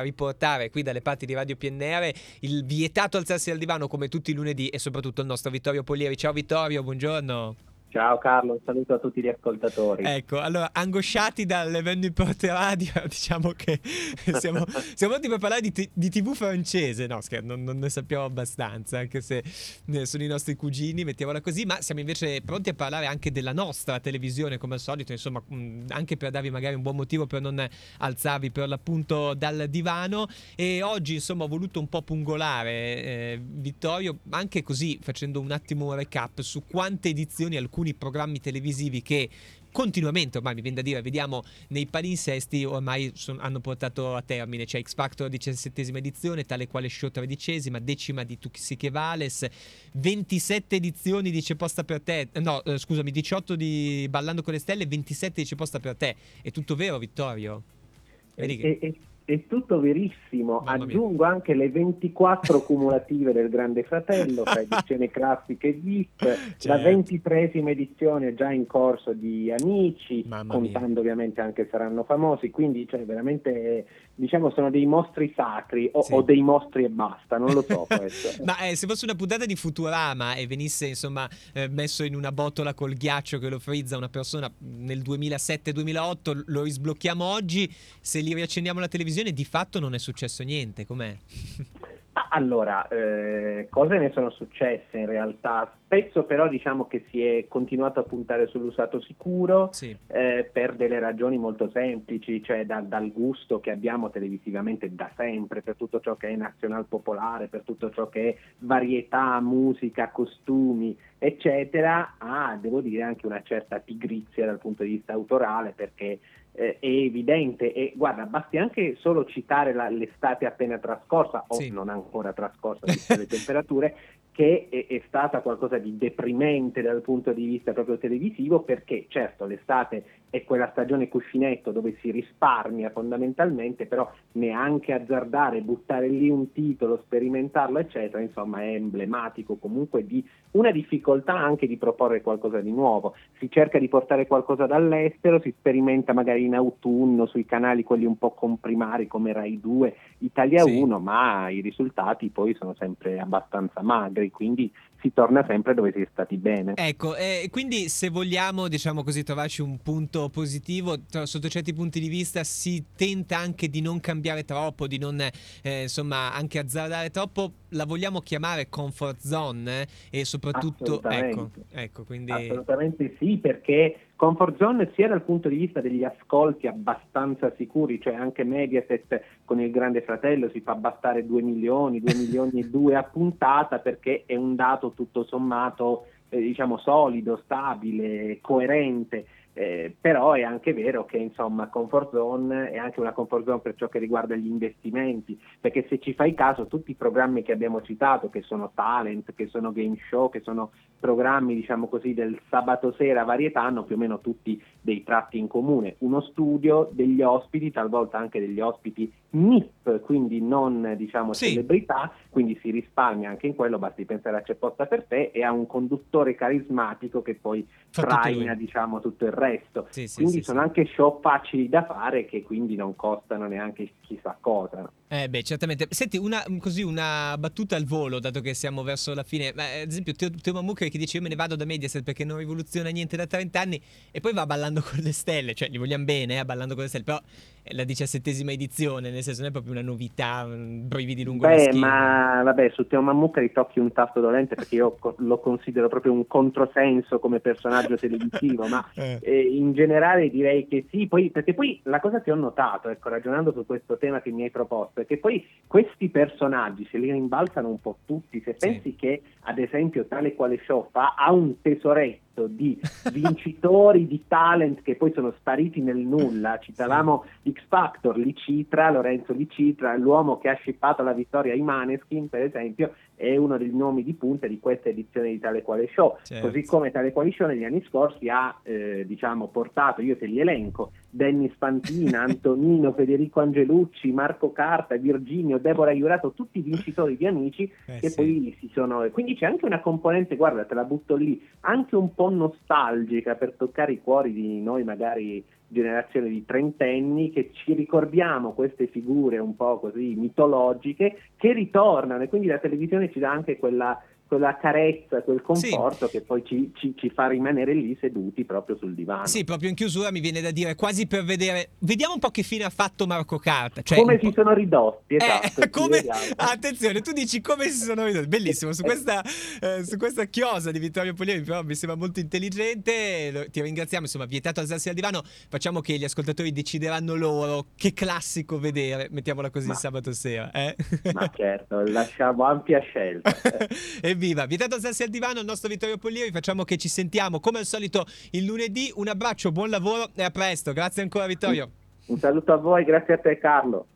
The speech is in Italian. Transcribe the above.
riportare qui dalle parti di Radio PNR il vietato alzarsi dal divano come tutti i lunedì e soprattutto il nostro Vittorio Polieri. Ciao Vittorio, buongiorno. Ciao Carlo, un saluto a tutti gli ascoltatori. Ecco, allora, angosciati dall'evento in porte radio, diciamo che siamo, siamo pronti per parlare di, t- di, TV francese. No, scherzo, non, non, ne sappiamo abbastanza, anche se eh, sono i nostri cugini, mettiamola così, ma siamo invece pronti a parlare anche della nostra televisione, come al solito, insomma, mh, anche per darvi magari un buon motivo per non alzarvi per l'appunto dal divano. E oggi, insomma, ho voluto un po' pungolare, eh, Vittorio, anche così, facendo un attimo un recap su quante edizioni alcuni alcuni programmi televisivi che continuamente ormai mi viene da dire vediamo nei palinsesti ormai son, hanno portato a termine. C'è X Factor diciassettesima edizione tale quale show tredicesima decima di Tuxiche Vales 27 edizioni di C'è posta per te no eh, scusami 18 di Ballando con le stelle 27 di C'è posta per te. È tutto vero Vittorio? Vedi che... E, e, è tutto verissimo. Mamma Aggiungo mia. anche le 24 cumulative del Grande Fratello, tra edizione classica e VIP, certo. la ventitresima edizione già in corso di Amici, Mamma contando mia. ovviamente anche Saranno Famosi, quindi cioè, veramente diciamo sono dei mostri sacri o, sì. o dei mostri e basta, non lo so questo. Ma eh, se fosse una puntata di Futurama e venisse insomma eh, messo in una botola col ghiaccio che lo frizza una persona nel 2007-2008, lo risblocchiamo oggi, se li riaccendiamo la televisione televisione di fatto non è successo niente, com'è? Allora, eh, cose ne sono successe in realtà, spesso però diciamo che si è continuato a puntare sull'usato sicuro sì. eh, per delle ragioni molto semplici, cioè da, dal gusto che abbiamo televisivamente da sempre per tutto ciò che è nazional popolare, per tutto ciò che è varietà, musica, costumi, eccetera, a devo dire anche una certa pigrizia dal punto di vista autorale perché eh, è evidente e guarda basti anche solo citare la, l'estate appena trascorsa o sì. non ancora trascorsa viste le temperature che è, è, stata qualcosa di deprimente dal punto di vista proprio televisivo perché certo l'estate è quella stagione cuscinetto dove si risparmia fondamentalmente però neanche azzardare, buttare lì un titolo, sperimentarlo eccetera insomma è emblematico comunque di una difficoltà anche di proporre qualcosa di nuovo si cerca di portare qualcosa dall'estero, si sperimenta magari in autunno sui canali quelli un po' comprimari come Rai 2, Italia sì. 1 ma i risultati poi sono sempre abbastanza magri quindi si torna sempre dove si è stati bene. Ecco, eh, quindi se vogliamo, diciamo così, trovarci un punto positivo, tra, sotto certi punti di vista si tenta anche di non cambiare troppo, di non, eh, insomma, anche azzardare troppo, la vogliamo chiamare comfort zone eh? e soprattutto... Ecco, ecco, quindi... Assolutamente sì, perché comfort zone sia dal punto di vista degli ascolti abbastanza sicuri, cioè anche Mediaset con il Grande Fratello si fa bastare 2 milioni, 2 milioni e 2 a puntata perché è un dato tutto sommato eh, diciamo solido, stabile, coerente. Eh, però è anche vero che insomma comfort zone è anche una comfort zone per ciò che riguarda gli investimenti, perché se ci fai caso tutti i programmi che abbiamo citato, che sono talent, che sono game show, che sono programmi diciamo così del sabato sera varietà, hanno più o meno tutti dei tratti in comune, uno studio, degli ospiti, talvolta anche degli ospiti NIP, quindi non diciamo sì. celebrità, quindi si risparmia anche in quello, basti pensare a C'è posta per te e a un conduttore carismatico che poi Fa traina diciamo tutto il resto. Sì, sì, quindi sono anche show facili da fare che quindi non costano neanche chissà cosa. Eh beh, certamente. Senti, una, così una battuta al volo, dato che siamo verso la fine. Ma, ad esempio, Teo, Teo che dice io me ne vado da Mediaset perché non rivoluziona niente da 30 anni e poi va ballando con le stelle, cioè gli vogliamo bene, eh, ballando con le stelle, però è la diciassettesima edizione, nel senso non è proprio una novità, brividi lungo Beh, ma vabbè, su Teo Mammucca ritocchi un tasto dolente perché io lo considero proprio un controsenso come personaggio televisivo, ma eh. Eh, in generale direi che sì, poi, perché poi la cosa che ho notato, ecco, ragionando su questo tema che mi hai proposto, perché poi questi personaggi se li rimbalzano un po' tutti. Se sì. pensi che, ad esempio, tale quale show fa ha un tesoretto di vincitori di talent che poi sono spariti nel nulla. Citavamo X Factor, Licitra, Lorenzo Licitra, l'uomo che ha scippato la vittoria ai Maneskin, per esempio, è uno dei nomi di punta di questa edizione di Tale Quale Show. Certo. Così come Tale Quale Show negli anni scorsi ha eh, diciamo, portato, io te li elenco, Dennis Fantina, Antonino, Federico Angelucci, Marco Carta, Virginio, Deborah Iurato, tutti vincitori di Amici eh, che sì. poi si sono... Quindi c'è anche una componente, guarda, te la butto lì, anche un po' nostalgica per toccare i cuori di noi magari generazione di trentenni che ci ricordiamo queste figure un po' così mitologiche che ritornano. E quindi la televisione ci dà anche quella quella carezza, quel conforto sì. che poi ci, ci, ci, fa rimanere lì seduti proprio sul divano. Sì, proprio in chiusura mi viene da dire quasi per vedere, vediamo un po' che fine ha fatto Marco Carta. Cioè come si sono ridotti, eh, esatto. Eh, come... Attenzione, tu dici come si sono ridotti, bellissimo, su questa, eh, su questa chiosa di Vittorio Polieri però mi sembra molto intelligente, ti ringraziamo, insomma, vietato alzarsi al divano, facciamo che gli ascoltatori decideranno loro che classico vedere, mettiamola così ma, sabato sera. Eh? Ma certo, lasciamo ampia scelta. e Evviva! Vietato alzarsi al divano, il nostro Vittorio Poglieri. Facciamo che ci sentiamo come al solito il lunedì. Un abbraccio, buon lavoro e a presto. Grazie ancora, Vittorio. Un saluto a voi, grazie a te, Carlo.